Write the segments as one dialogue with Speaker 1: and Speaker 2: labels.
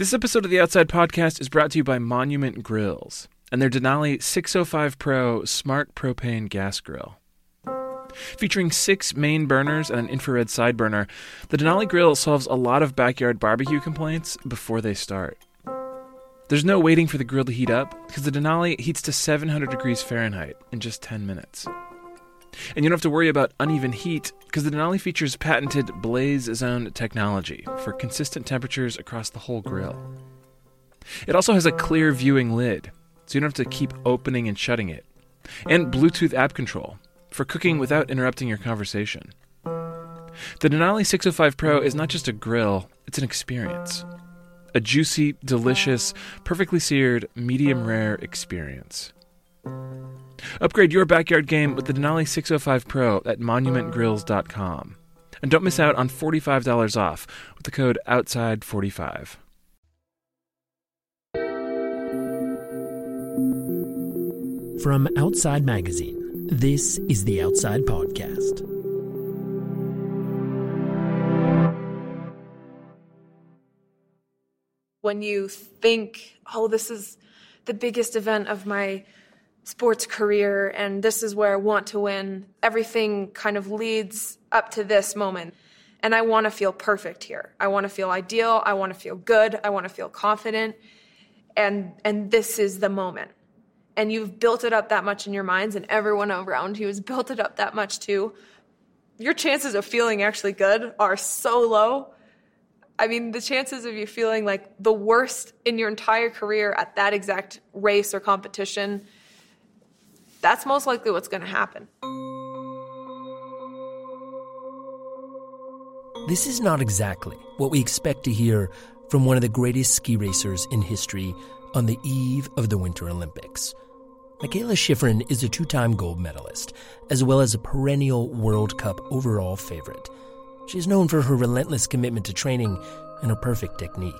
Speaker 1: This episode of the Outside Podcast is brought to you by Monument Grills and their Denali 605 Pro Smart Propane Gas Grill. Featuring six main burners and an infrared side burner, the Denali grill solves a lot of backyard barbecue complaints before they start. There's no waiting for the grill to heat up because the Denali heats to 700 degrees Fahrenheit in just 10 minutes. And you don't have to worry about uneven heat because the Denali features patented Blaze Zone technology for consistent temperatures across the whole grill. It also has a clear viewing lid, so you don't have to keep opening and shutting it, and Bluetooth app control for cooking without interrupting your conversation. The Denali 605 Pro is not just a grill, it's an experience. A juicy, delicious, perfectly seared, medium rare experience. Upgrade your backyard game with the Denali 605 Pro at monumentgrills.com. And don't miss out on $45 off with the code OUTSIDE45.
Speaker 2: From Outside Magazine, this is the Outside Podcast.
Speaker 3: When you think, oh, this is the biggest event of my sports career and this is where I want to win, everything kind of leads up to this moment. And I want to feel perfect here. I want to feel ideal. I want to feel good. I want to feel confident. And, and this is the moment. And you've built it up that much in your minds, and everyone around you has built it up that much too. Your chances of feeling actually good are so low. I mean, the chances of you feeling like the worst in your entire career at that exact race or competition that's most likely what's going to happen.
Speaker 2: This is not exactly what we expect to hear from one of the greatest ski racers in history on the eve of the Winter Olympics. Mikaela Shiffrin is a two time gold medalist, as well as a perennial World Cup overall favorite. She is known for her relentless commitment to training and her perfect technique.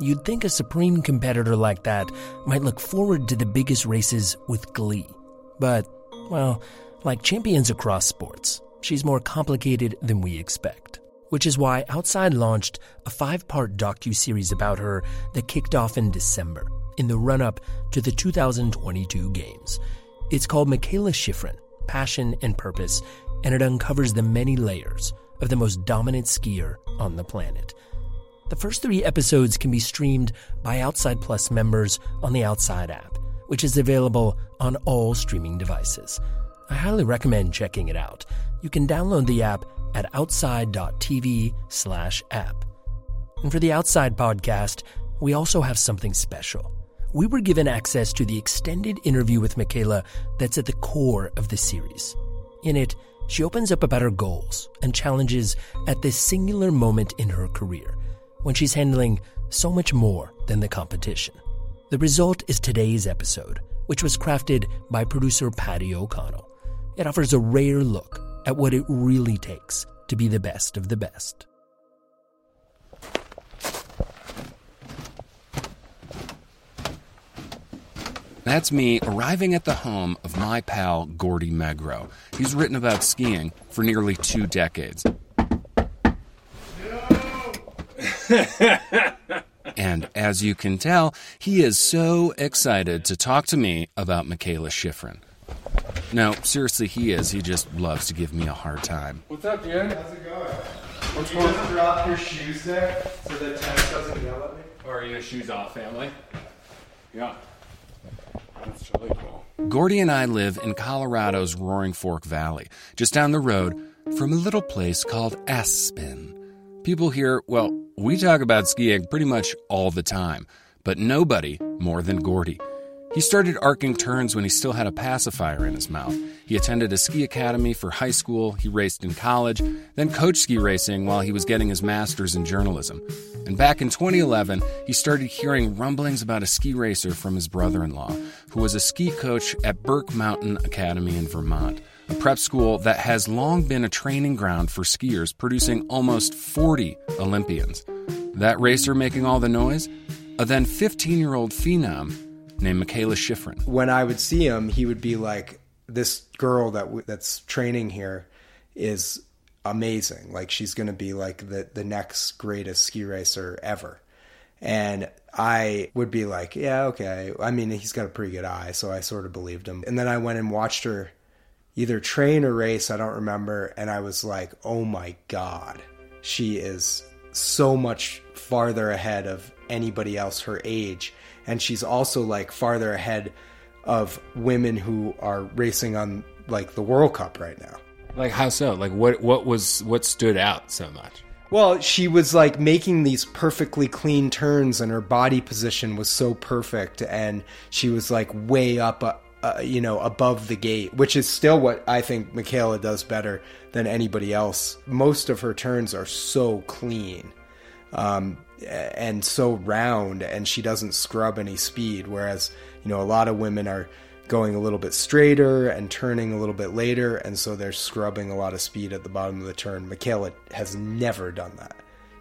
Speaker 2: You'd think a supreme competitor like that might look forward to the biggest races with glee. But, well, like champions across sports, she's more complicated than we expect. Which is why Outside launched a five part docu-series about her that kicked off in December, in the run up to the 2022 Games. It's called Mikaela Shiffrin Passion and Purpose, and it uncovers the many layers of the most dominant skier on the planet. The first three episodes can be streamed by Outside Plus members on the Outside app which is available on all streaming devices. I highly recommend checking it out. You can download the app at outside.tv slash app. And for the Outside podcast, we also have something special. We were given access to the extended interview with Mikaela that's at the core of the series. In it, she opens up about her goals and challenges at this singular moment in her career when she's handling so much more than the competition. The result is today's episode, which was crafted by producer Patty O'Connell. It offers a rare look at what it really takes to be the best of the best.
Speaker 4: That's me arriving at the home of my pal Gordy Megro. He's written about skiing for nearly two decades. And as you can tell, he is so excited to talk to me about Mikaela Shiffrin. No, seriously, he is. He just loves to give me a hard time.
Speaker 5: What's up, Jen?
Speaker 6: How's it going? What's Can you just drop your shoes there so that Tess doesn't yell at me?
Speaker 5: Or are you a shoes off family? Yeah. That's totally cool.
Speaker 4: Gordy and I live in Colorado's Roaring Fork Valley, just down the road from a little place called Aspen. People here, well, we talk about skiing pretty much all the time, but nobody more than Gordy. He started arcing turns when he still had a pacifier in his mouth. He attended a ski academy for high school, he raced in college, then coached ski racing while he was getting his master's in journalism. And back in 2011, he started hearing rumblings about a ski racer from his brother in law, who was a ski coach at Burke Mountain Academy in Vermont a prep school that has long been a training ground for skiers, producing almost 40 Olympians. That racer making all the noise? A then 15 year old phenom named Mikaela Shiffrin.
Speaker 6: When I would see him, he would be like, This girl that w- that's training here is amazing. Like, she's going to be like the, the next greatest ski racer ever. And I would be like, yeah, okay. I mean, he's got a pretty good eye, so I sort of believed him. And then I went and watched her either train or race, I don't remember, and I was like, "Oh my god. She is so much farther ahead of anybody else her age." And she's also like farther ahead of women who are racing on like the World Cup right now.
Speaker 4: Like how so? Like what what was what stood out so much?
Speaker 6: Well, she was like making these perfectly clean turns, and her body position was so perfect, and she was like way up, uh, uh, you know, above the gate, which is still what I think Mikaela does better than anybody else. Most of her turns are so clean. Um, and so round, and she doesn't scrub any speed. Whereas, you know, a lot of women are going a little bit straighter and turning a little bit later, and so they're scrubbing a lot of speed at the bottom of the turn. Mikaela has never done that.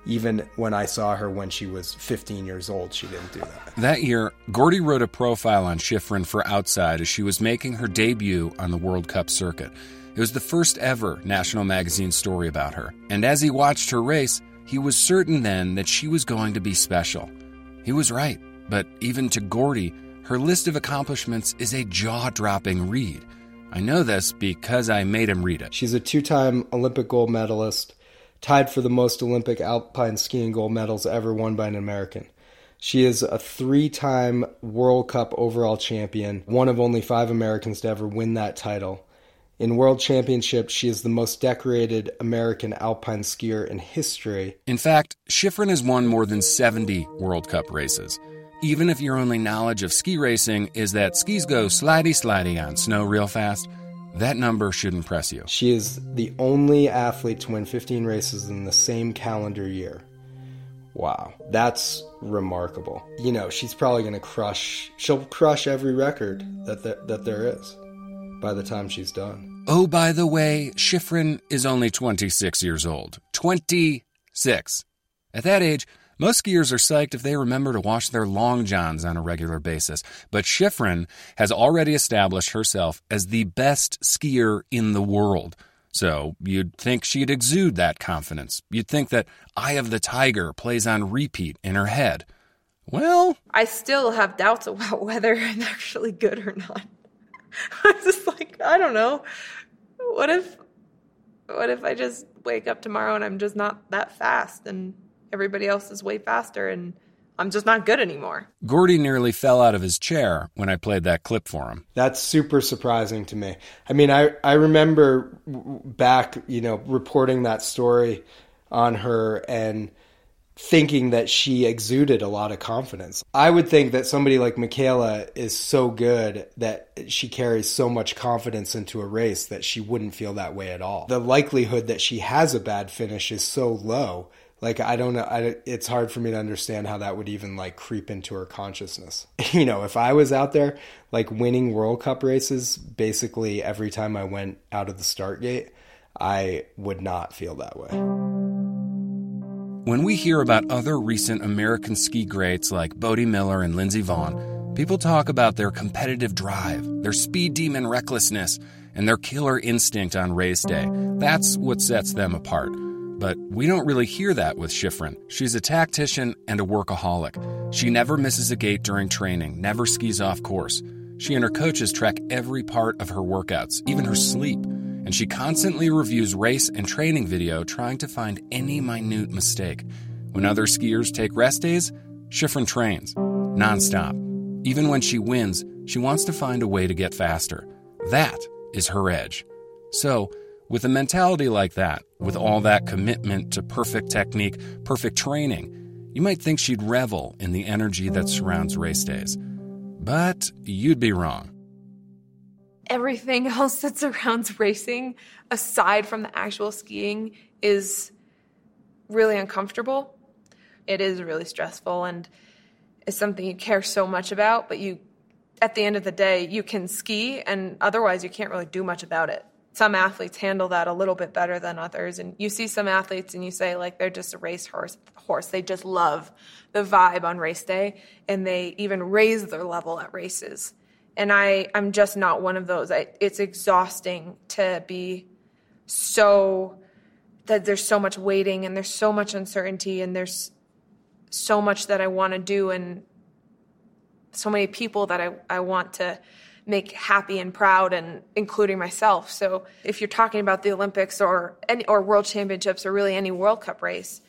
Speaker 6: Even when I saw her when she was 15 years old, she didn't do that.
Speaker 4: That year, Gordy wrote a profile on Shiffrin for Outside as she was making her debut on the World Cup circuit. It was the first ever national magazine story about her, and as he watched her race, he was certain then that she was going to be special. He was right, but even to Gordy, her list of accomplishments is a jaw dropping read. I know this because I made him read it.
Speaker 6: She's a two time Olympic gold medalist, tied for the most Olympic alpine skiing gold medals ever won by an American. She is a three time World Cup overall champion, one of only five Americans to ever win that title. In World Championships, she is the most decorated American alpine skier in history.
Speaker 4: In fact, Shiffrin has won more than 70 World Cup races. Even if your only knowledge of ski racing is that skis go slidey slidey on snow real fast, that number should impress you.
Speaker 6: She is the only athlete to win 15 races in the same calendar year. Wow, that's remarkable. You know, she's probably going to crush, she'll crush every record that there, that there is by the time she's done.
Speaker 4: Oh, by the way, Shiffrin is only 26 years old. 26. At that age, most skiers are psyched if they remember to wash their long johns on a regular basis, but Shiffrin has already established herself as the best skier in the world. So you'd think she'd exude that confidence. You'd think that Eye of the Tiger plays on repeat in her head. Well,
Speaker 3: I still have doubts about whether I'm actually good or not. I'm just like, I don't know. What if what if I just wake up tomorrow and I'm just not that fast and everybody else is way faster and I'm just not good anymore.
Speaker 4: Gordy nearly fell out of his chair when I played that clip for him.
Speaker 6: That's super surprising to me. I mean, I, I remember back, you know, reporting that story on her and thinking that she exuded a lot of confidence. I would think that somebody like Mikaela is so good that she carries so much confidence into a race that she wouldn't feel that way at all. The likelihood that she has a bad finish is so low like i don't know I, it's hard for me to understand how that would even like creep into her consciousness. You know if i was out there like winning world cup races basically every time i went out of the start gate i would not feel that way.
Speaker 4: When we hear about other recent american ski greats like bode miller and lindsey vonn people talk about their competitive drive their speed demon recklessness and their killer instinct on race day. That's what sets them apart but we don't really hear that with Shiffrin. She's a tactician and a workaholic. She never misses a gate during training, never skis off course. She and her coaches track every part of her workouts, even her sleep, and she constantly reviews race and training video trying to find any minute mistake. When other skiers take rest days, Shiffrin trains, nonstop. Even when she wins, she wants to find a way to get faster. That is her edge. So, with a mentality like that, with all that commitment to perfect technique, perfect training, you might think she'd revel in the energy that surrounds race days. But you'd be wrong.
Speaker 3: Everything else that surrounds racing, aside from the actual skiing, is really uncomfortable. It is really stressful and it's something you care so much about, but you, at the end of the day, you can ski and otherwise you can't really do much about it some athletes handle that a little bit better than others. And you see some athletes and you say like they're just a race horse horse. They just love the vibe on race day and they even raise their level at races. And i i'm just not one of those. I, it's exhausting to be so that there's so much waiting and there's so much uncertainty and there's so much that I want to do and so many people that I, I want to make happy and proud and including myself. So if you're talking about the Olympics or any or world championships or really any World Cup race,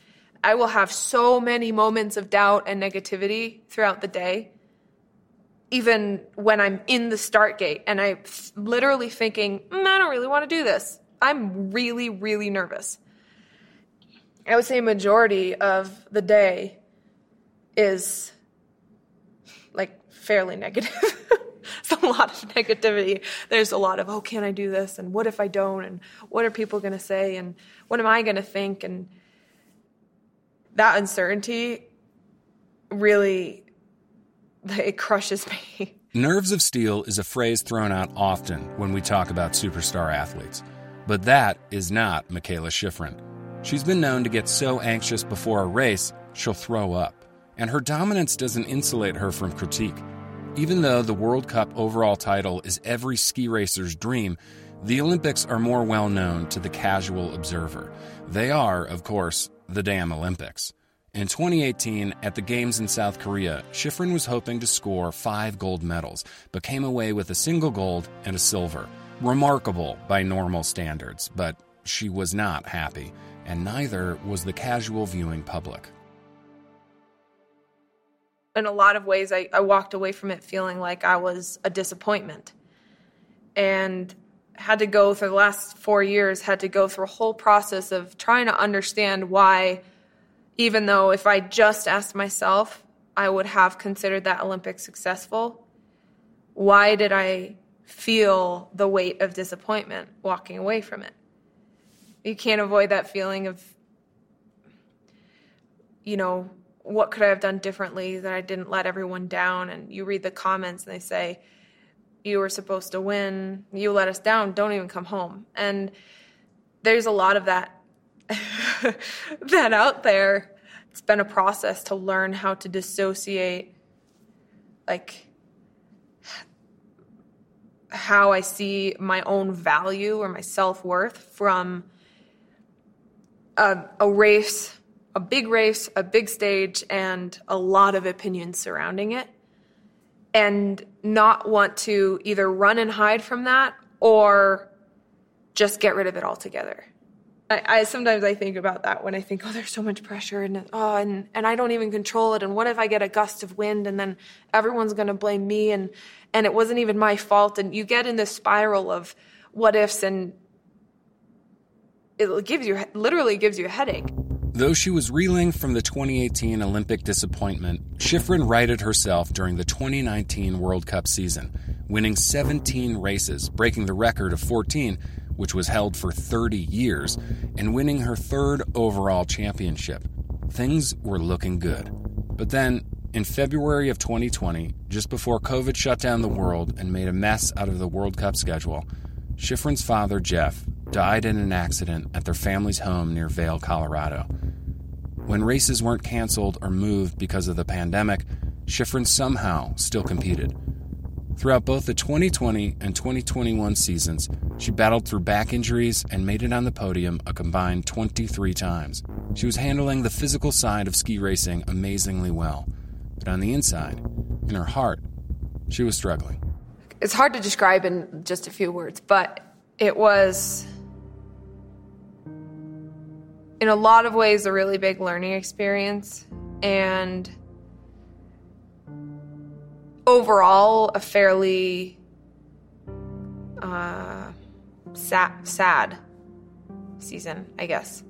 Speaker 3: I will have so many moments of doubt and negativity throughout the day. Even when I'm in the start gate and I'm literally thinking, mm, I don't really want to do this. I'm really, really nervous. I would say majority of the day is like fairly negative. it's a lot of negativity. There's a lot of, oh, can I do this? And what if I don't? And what are people going to say? And what am I going to think? And that uncertainty really, it crushes me.
Speaker 4: Nerves of steel is a phrase thrown out often when we talk about superstar athletes. But that is not Mikaela Shiffrin. She's been known to get so anxious before a race, she'll throw up. And her dominance doesn't insulate her from critique. Even though the World Cup overall title is every ski racer's dream, the Olympics are more well known to the casual observer. They are, of course, the damn Olympics. In 2018, at the Games in South Korea, Shiffrin was hoping to score five gold medals, but came away with a single gold and a silver. Remarkable by normal standards, but she was not happy, and neither was the casual viewing public
Speaker 3: in a lot of ways, I, I walked away from it feeling like I was a disappointment. And had to go through the last four years, had to go through a whole process of trying to understand why, even though if I just asked myself, I would have considered that Olympics successful, why did I feel the weight of disappointment walking away from it? You can't avoid that feeling of, you know, what could I have done differently that I didn't let everyone down? And you read the comments and they say, you were supposed to win, you let us down, don't even come home. And there's a lot of that that out there. It's been a process to learn how to dissociate like how I see my own value or my self-worth from a, a race a big race, a big stage, and a lot of opinions surrounding it, and not want to either run and hide from that or just get rid of it altogether. I, I, sometimes I think about that when I think, oh, there's so much pressure, and oh, and and I don't even control it, and what if I get a gust of wind, and then everyone's going to blame me, and and it wasn't even my fault, and you get in this spiral of what ifs, and it gives you literally gives you a headache.
Speaker 4: Though she was reeling from the 2018 Olympic disappointment, Shiffrin righted herself during the 2019 World Cup season, winning 17 races, breaking the record of 14, which was held for 30 years, and winning her third overall championship. Things were looking good. But then, in February of 2020, just before COVID shut down the world and made a mess out of the World Cup schedule, Shiffrin's father, Jeff, died in an accident at their family's home near Vail, Colorado. When races weren't canceled or moved because of the pandemic, Shiffrin somehow still competed. Throughout both the 2020 and 2021 seasons, she battled through back injuries and made it on the podium a combined 23 times. She was handling the physical side of ski racing amazingly well, but on the inside, in her heart, she was struggling.
Speaker 3: It's hard to describe in just a few words, but it was in a lot of ways a really big learning experience and overall a fairly uh, sad, sad season, I guess.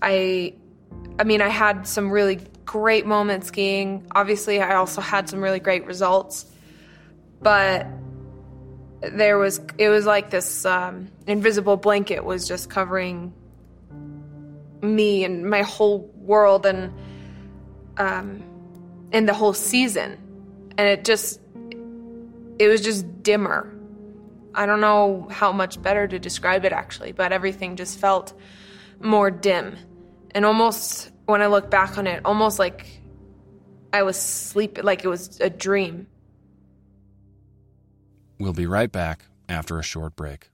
Speaker 3: I I mean, I had some really great moments skiing. Obviously, I also had some really great results. But there was it was like this um, invisible blanket was just covering me and my whole world and um and the whole season. And it just it was just dimmer. I don't know how much better to describe it actually but everything just felt more dim. And almost when i look back on it almost like i was sleeping like it was a dream.
Speaker 4: We'll be right back after a short break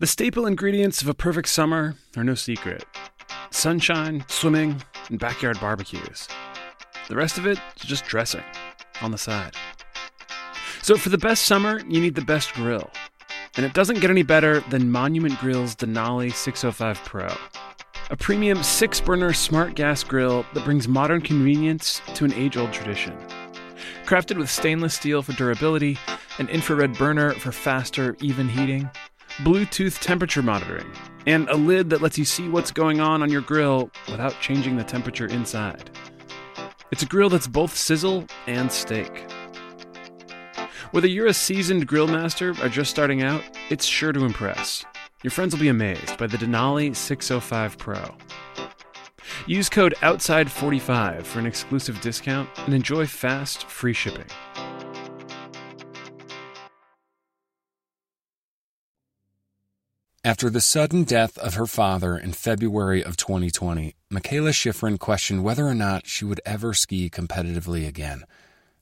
Speaker 1: the staple ingredients of a perfect summer are no secret sunshine, swimming, and backyard barbecues. The rest of it is just dressing on the side. So, for the best summer, you need the best grill. And it doesn't get any better than Monument Grill's Denali 605 Pro, a premium six burner smart gas grill that brings modern convenience to an age old tradition. Crafted with stainless steel for durability, an infrared burner for faster, even heating, Bluetooth temperature monitoring, and a lid that lets you see what's going on on your grill without changing the temperature inside. It's a grill that's both sizzle and steak. Whether you're a seasoned grill master or just starting out, it's sure to impress. Your friends will be amazed by the Denali 605 Pro. Use code OUTSIDE45 for an exclusive discount and enjoy fast, free shipping.
Speaker 4: After the sudden death of her father in February of 2020, Mikaela Shiffrin questioned whether or not she would ever ski competitively again.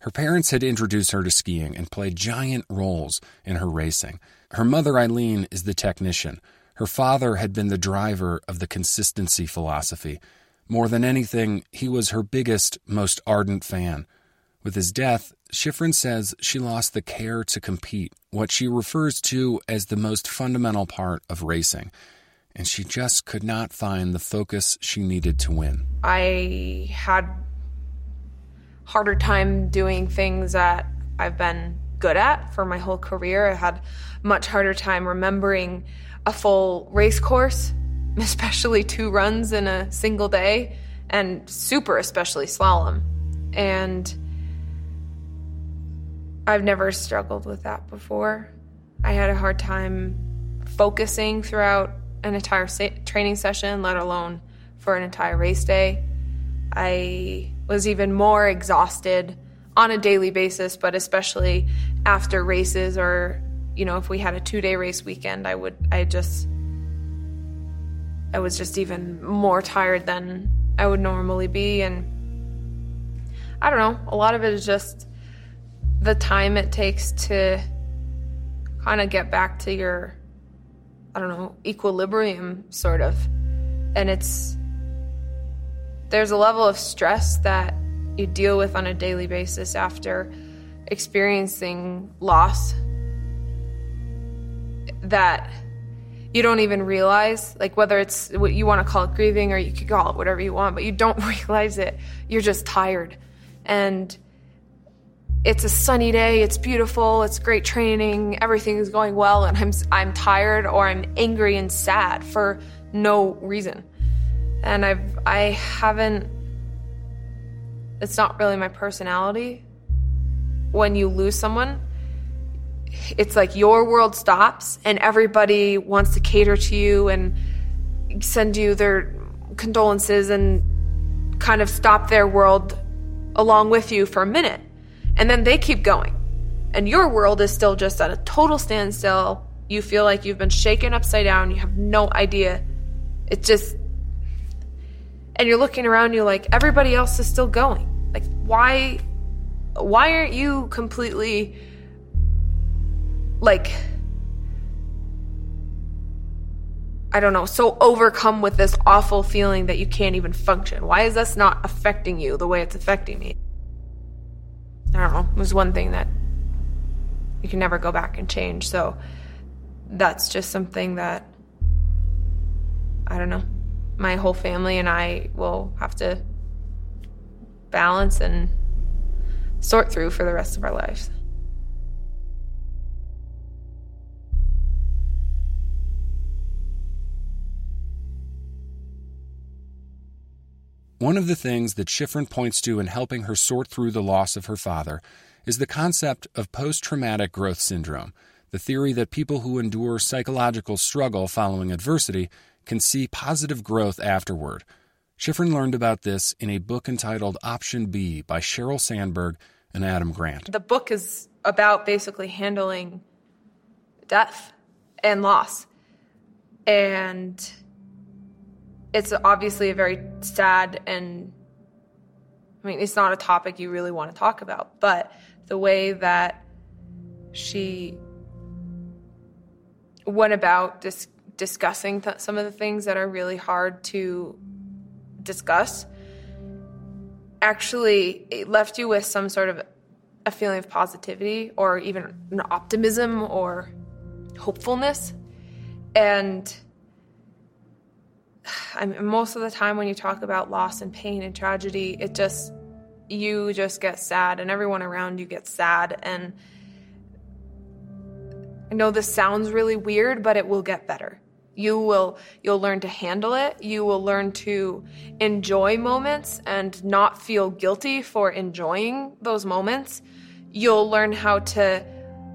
Speaker 4: Her parents had introduced her to skiing and played giant roles in her racing. Her mother, Eileen, is the technician. Her father had been the driver of the consistency philosophy. More than anything, he was her biggest, most ardent fan. With his death, Shiffrin says she lost the care to compete, what she refers to as the most fundamental part of racing, and she just could not find the focus she needed to win.
Speaker 3: I had harder time doing things that I've been good at for my whole career. I had much harder time remembering a full race course, especially two runs in a single day, and super especially slalom. And I've never struggled with that before. I had a hard time focusing throughout an entire training session, let alone for an entire race day. I was even more exhausted on a daily basis, but especially after races or, you know, if we had a two day race weekend, I would, I just, I was just even more tired than I would normally be. And I don't know, a lot of it is just the time it takes to kind of get back to your I don't know, equilibrium sort of. And it's there's a level of stress that you deal with on a daily basis after experiencing loss that you don't even realize like whether it's what you want to call it grieving or you could call it whatever you want but you don't realize it you're just tired and it's a sunny day, it's beautiful, it's great training, everything is going well, and I'm, I'm tired or I'm angry and sad for no reason. And I've, I haven't, it's not really my personality. When you lose someone, it's like your world stops and everybody wants to cater to you and send you their condolences and kind of stop their world along with you for a minute and then they keep going. And your world is still just at a total standstill. You feel like you've been shaken upside down. You have no idea. It's just, and you're looking around you like everybody else is still going. Like, why, why aren't you completely like, I don't know, so overcome with this awful feeling that you can't even function? Why is this not affecting you the way it's affecting me? I don't know, it was one thing that you can never go back and change. So that's just something that I don't know. My whole family and I will have to balance and sort through for the rest of our lives.
Speaker 4: One of the things that Shiffrin points to in helping her sort through the loss of her father is the concept of post traumatic growth syndrome, the theory that people who endure psychological struggle following adversity can see positive growth afterward. Shiffrin learned about this in a book entitled Option B by Sheryl Sandberg and Adam Grant.
Speaker 3: The book is about basically handling death and loss. And it's obviously a very sad and I mean, it's not a topic you really want to talk about, but the way that she went about dis- discussing th- some of the things that are really hard to discuss actually it left you with some sort of a feeling of positivity or even an optimism or hopefulness. And I mean, most of the time when you talk about loss and pain and tragedy, it just you just get sad and everyone around you gets sad and I know this sounds really weird, but it will get better. You will you'll learn to handle it. You will learn to enjoy moments and not feel guilty for enjoying those moments. You'll learn how to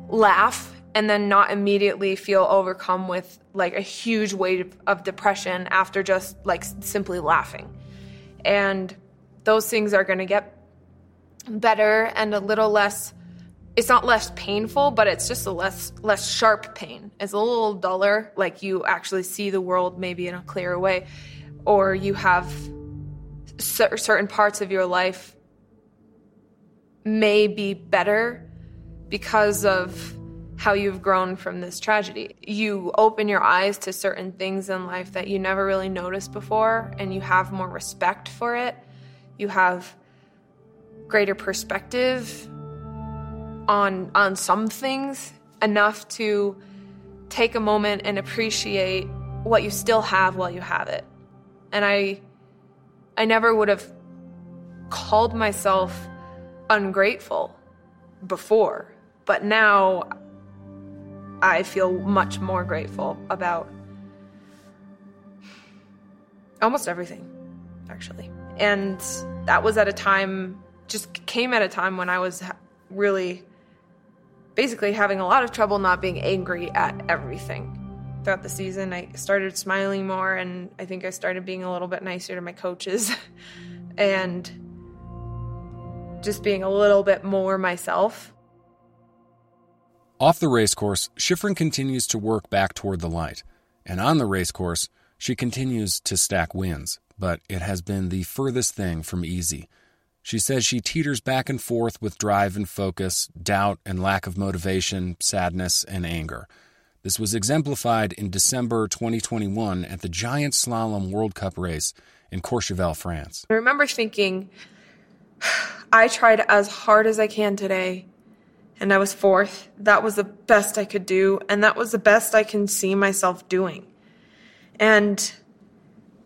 Speaker 3: laugh and then not immediately feel overcome with like a huge weight of depression after just like simply laughing. And those things are going to get better and a little less it's not less painful, but it's just a less less sharp pain. It's a little duller, like you actually see the world maybe in a clearer way, or you have certain parts of your life may be better because of how you've grown from this tragedy. You open your eyes to certain things in life that you never really noticed before, and you have more respect for it. You have greater perspective on on some things enough to take a moment and appreciate what you still have while you have it. And I I never would have called myself ungrateful before, but now I feel much more grateful about almost everything, actually. And that was at a time, just came at a time when I was really basically having a lot of trouble not being angry at everything. Throughout the season, I started smiling more, and I think I started being a little bit nicer to my coaches and just being a little bit more myself.
Speaker 4: Off the racecourse, Shiffrin continues to work back toward the light. And on the racecourse, she continues to stack wins, but it has been the furthest thing from easy. She says she teeters back and forth with drive and focus, doubt and lack of motivation, sadness and anger. This was exemplified in December 2021 at the Giant Slalom World Cup race in Courchevel, France.
Speaker 3: I remember thinking, I tried as hard as I can today, and I was fourth. That was the best I could do, and that was the best I can see myself doing. And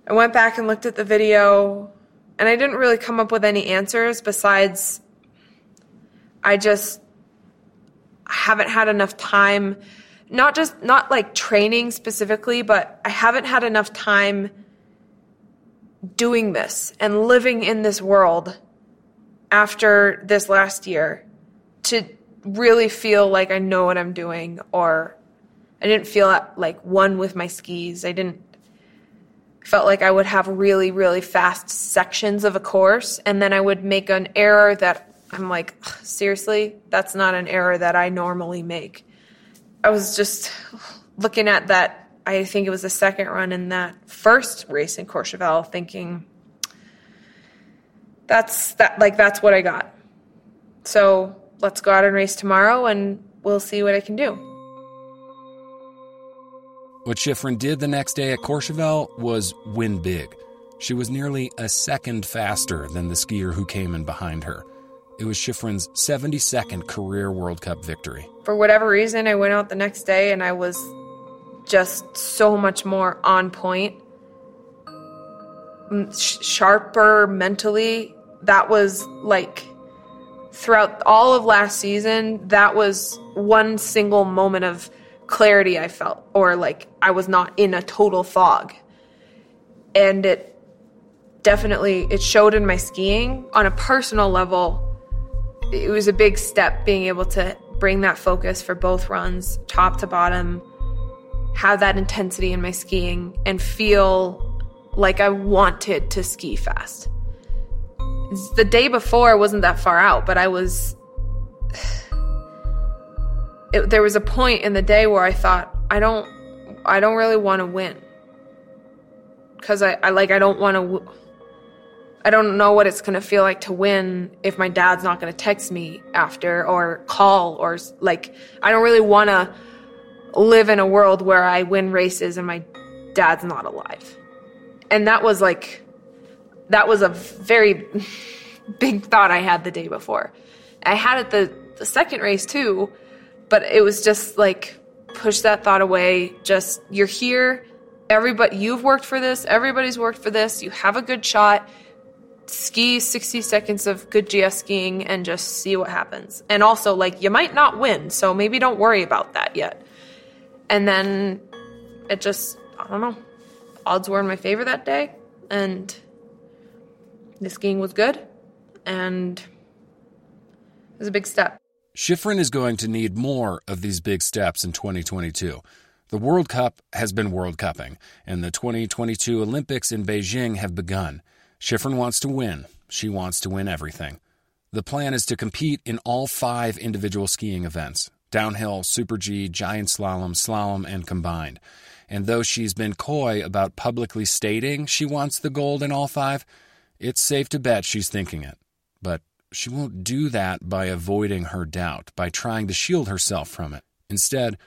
Speaker 3: I went back and looked at the video and I didn't really come up with any answers besides I just haven't had enough time not just not like training specifically, but I haven't had enough time doing this and living in this world after this last year to really feel like I know what I'm doing or I didn't feel like one with my skis. I didn't felt like I would have really, really fast sections of a course, and then I would make an error that I'm like, seriously, that's not an error that I normally make. I was just looking at that, I think it was the second run in that first race in Courchevel, thinking, that's that like that's what I got. So let's go out and race tomorrow and we'll see what I can do.
Speaker 4: What Shiffrin did the next day at Courchevel was win big. She was nearly a second faster than the skier who came in behind her. It was Shiffrin's 72nd career World Cup victory.
Speaker 3: For whatever reason, I went out the next day and I was just so much more on point, mm, sharper mentally. That was like throughout all of last season, that was one single moment of clarity I felt, or like I was not in a total fog. And it definitely it showed in my skiing on a personal level. It was a big step being able to bring that focus for both runs, top to bottom, have that intensity in my skiing, and feel like I wanted to ski fast. The day before wasn't that far out, but I was it, there was a point in the day where I thought, I don't, I don't really want to win. Cause I, I like, I don't want to, I don't know what it's to feel like to win if my dad's not to text me after or call or like, I don't really want to live in a world where I win races and my dad's not alive. And that was like, that was a very big thought I had the day before. I had it the, the second race too, but it was just like push that thought away. Just you're here. Everybody, you've worked for this. Everybody's worked for this. You have a good shot. Ski 60 seconds of good GS skiing and just see what happens. And also, like, you might not win, so maybe don't worry about that yet. And then it just, I don't know, odds were in my favor that day. And the skiing was good. And it was a big step.
Speaker 4: Shiffrin is going to need more of these big steps in 2022. The World Cup has been World Cupping, and the 2022 Olympics in Beijing have begun. Shiffrin wants to win. She wants to win everything. The plan is to compete in all five individual skiing events downhill, Super G, giant slalom, slalom, and combined. And though she's been coy about publicly stating she wants the gold in all five, it's safe to bet she's thinking it. But she won't do that by avoiding her doubt, by trying to shield herself from it. Instead,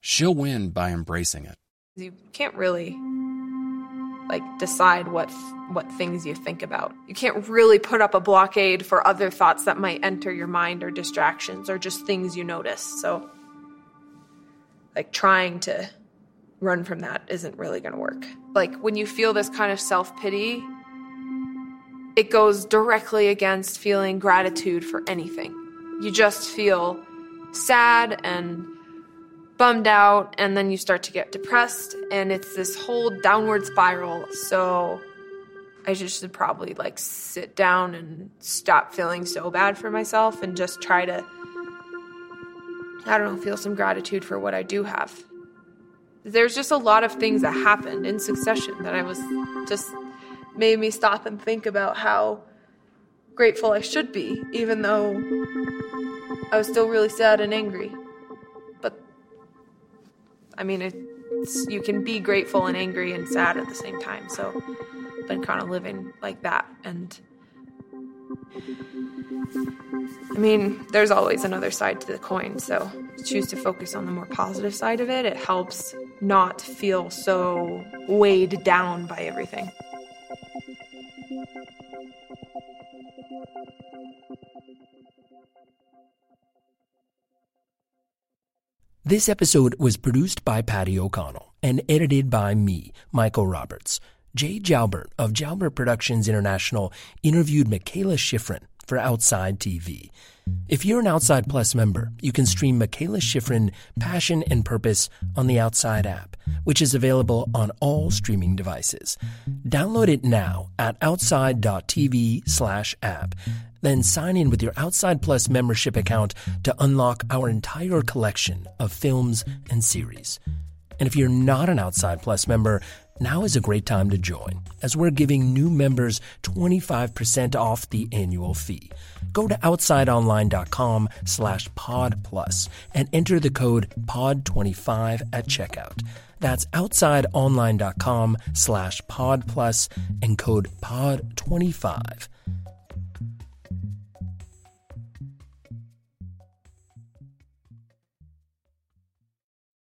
Speaker 4: she'll win by embracing it.
Speaker 3: You can't really like decide what what things you think about. You can't really put up a blockade for other thoughts that might enter your mind or distractions or just things you notice. So like trying to run from that isn't really going to work. Like when you feel this kind of self-pity, it goes directly against feeling gratitude for anything. You just feel sad and bummed out, and then you start to get depressed, and it's this whole downward spiral. So I just should probably like sit down and stop feeling so bad for myself and just try to, I don't know, feel some gratitude for what I do have. There's just a lot of things that happened in succession that I was just made me stop and think about how grateful I should be, even though I was still really sad and angry. But I mean, it's, you can be grateful and angry and sad at the same time. So I've been kind of living like that. And I mean, there's always another side to the coin. So choose to focus on the more positive side of it. It helps not feel so weighed down by everything.
Speaker 2: This episode was produced by Patty O'Connell and edited by me, Michael Roberts. Jay Jalbert of Jalbert Productions International interviewed Mikaela Shiffrin for Outside TV. If you're an Outside Plus member, you can stream Mikaela Shiffrin Passion and Purpose on the Outside app, which is available on all streaming devices. Download it now at outside.tv slash app. Then sign in with your Outside Plus membership account to unlock our entire collection of films and series. And if you're not an Outside Plus member, now is a great time to join, as we're giving new members 25% off the annual fee. Go to outsideonline.com slash pod plus and enter the code POD25 at checkout. That's outsideonline.com slash pod plus and code POD25.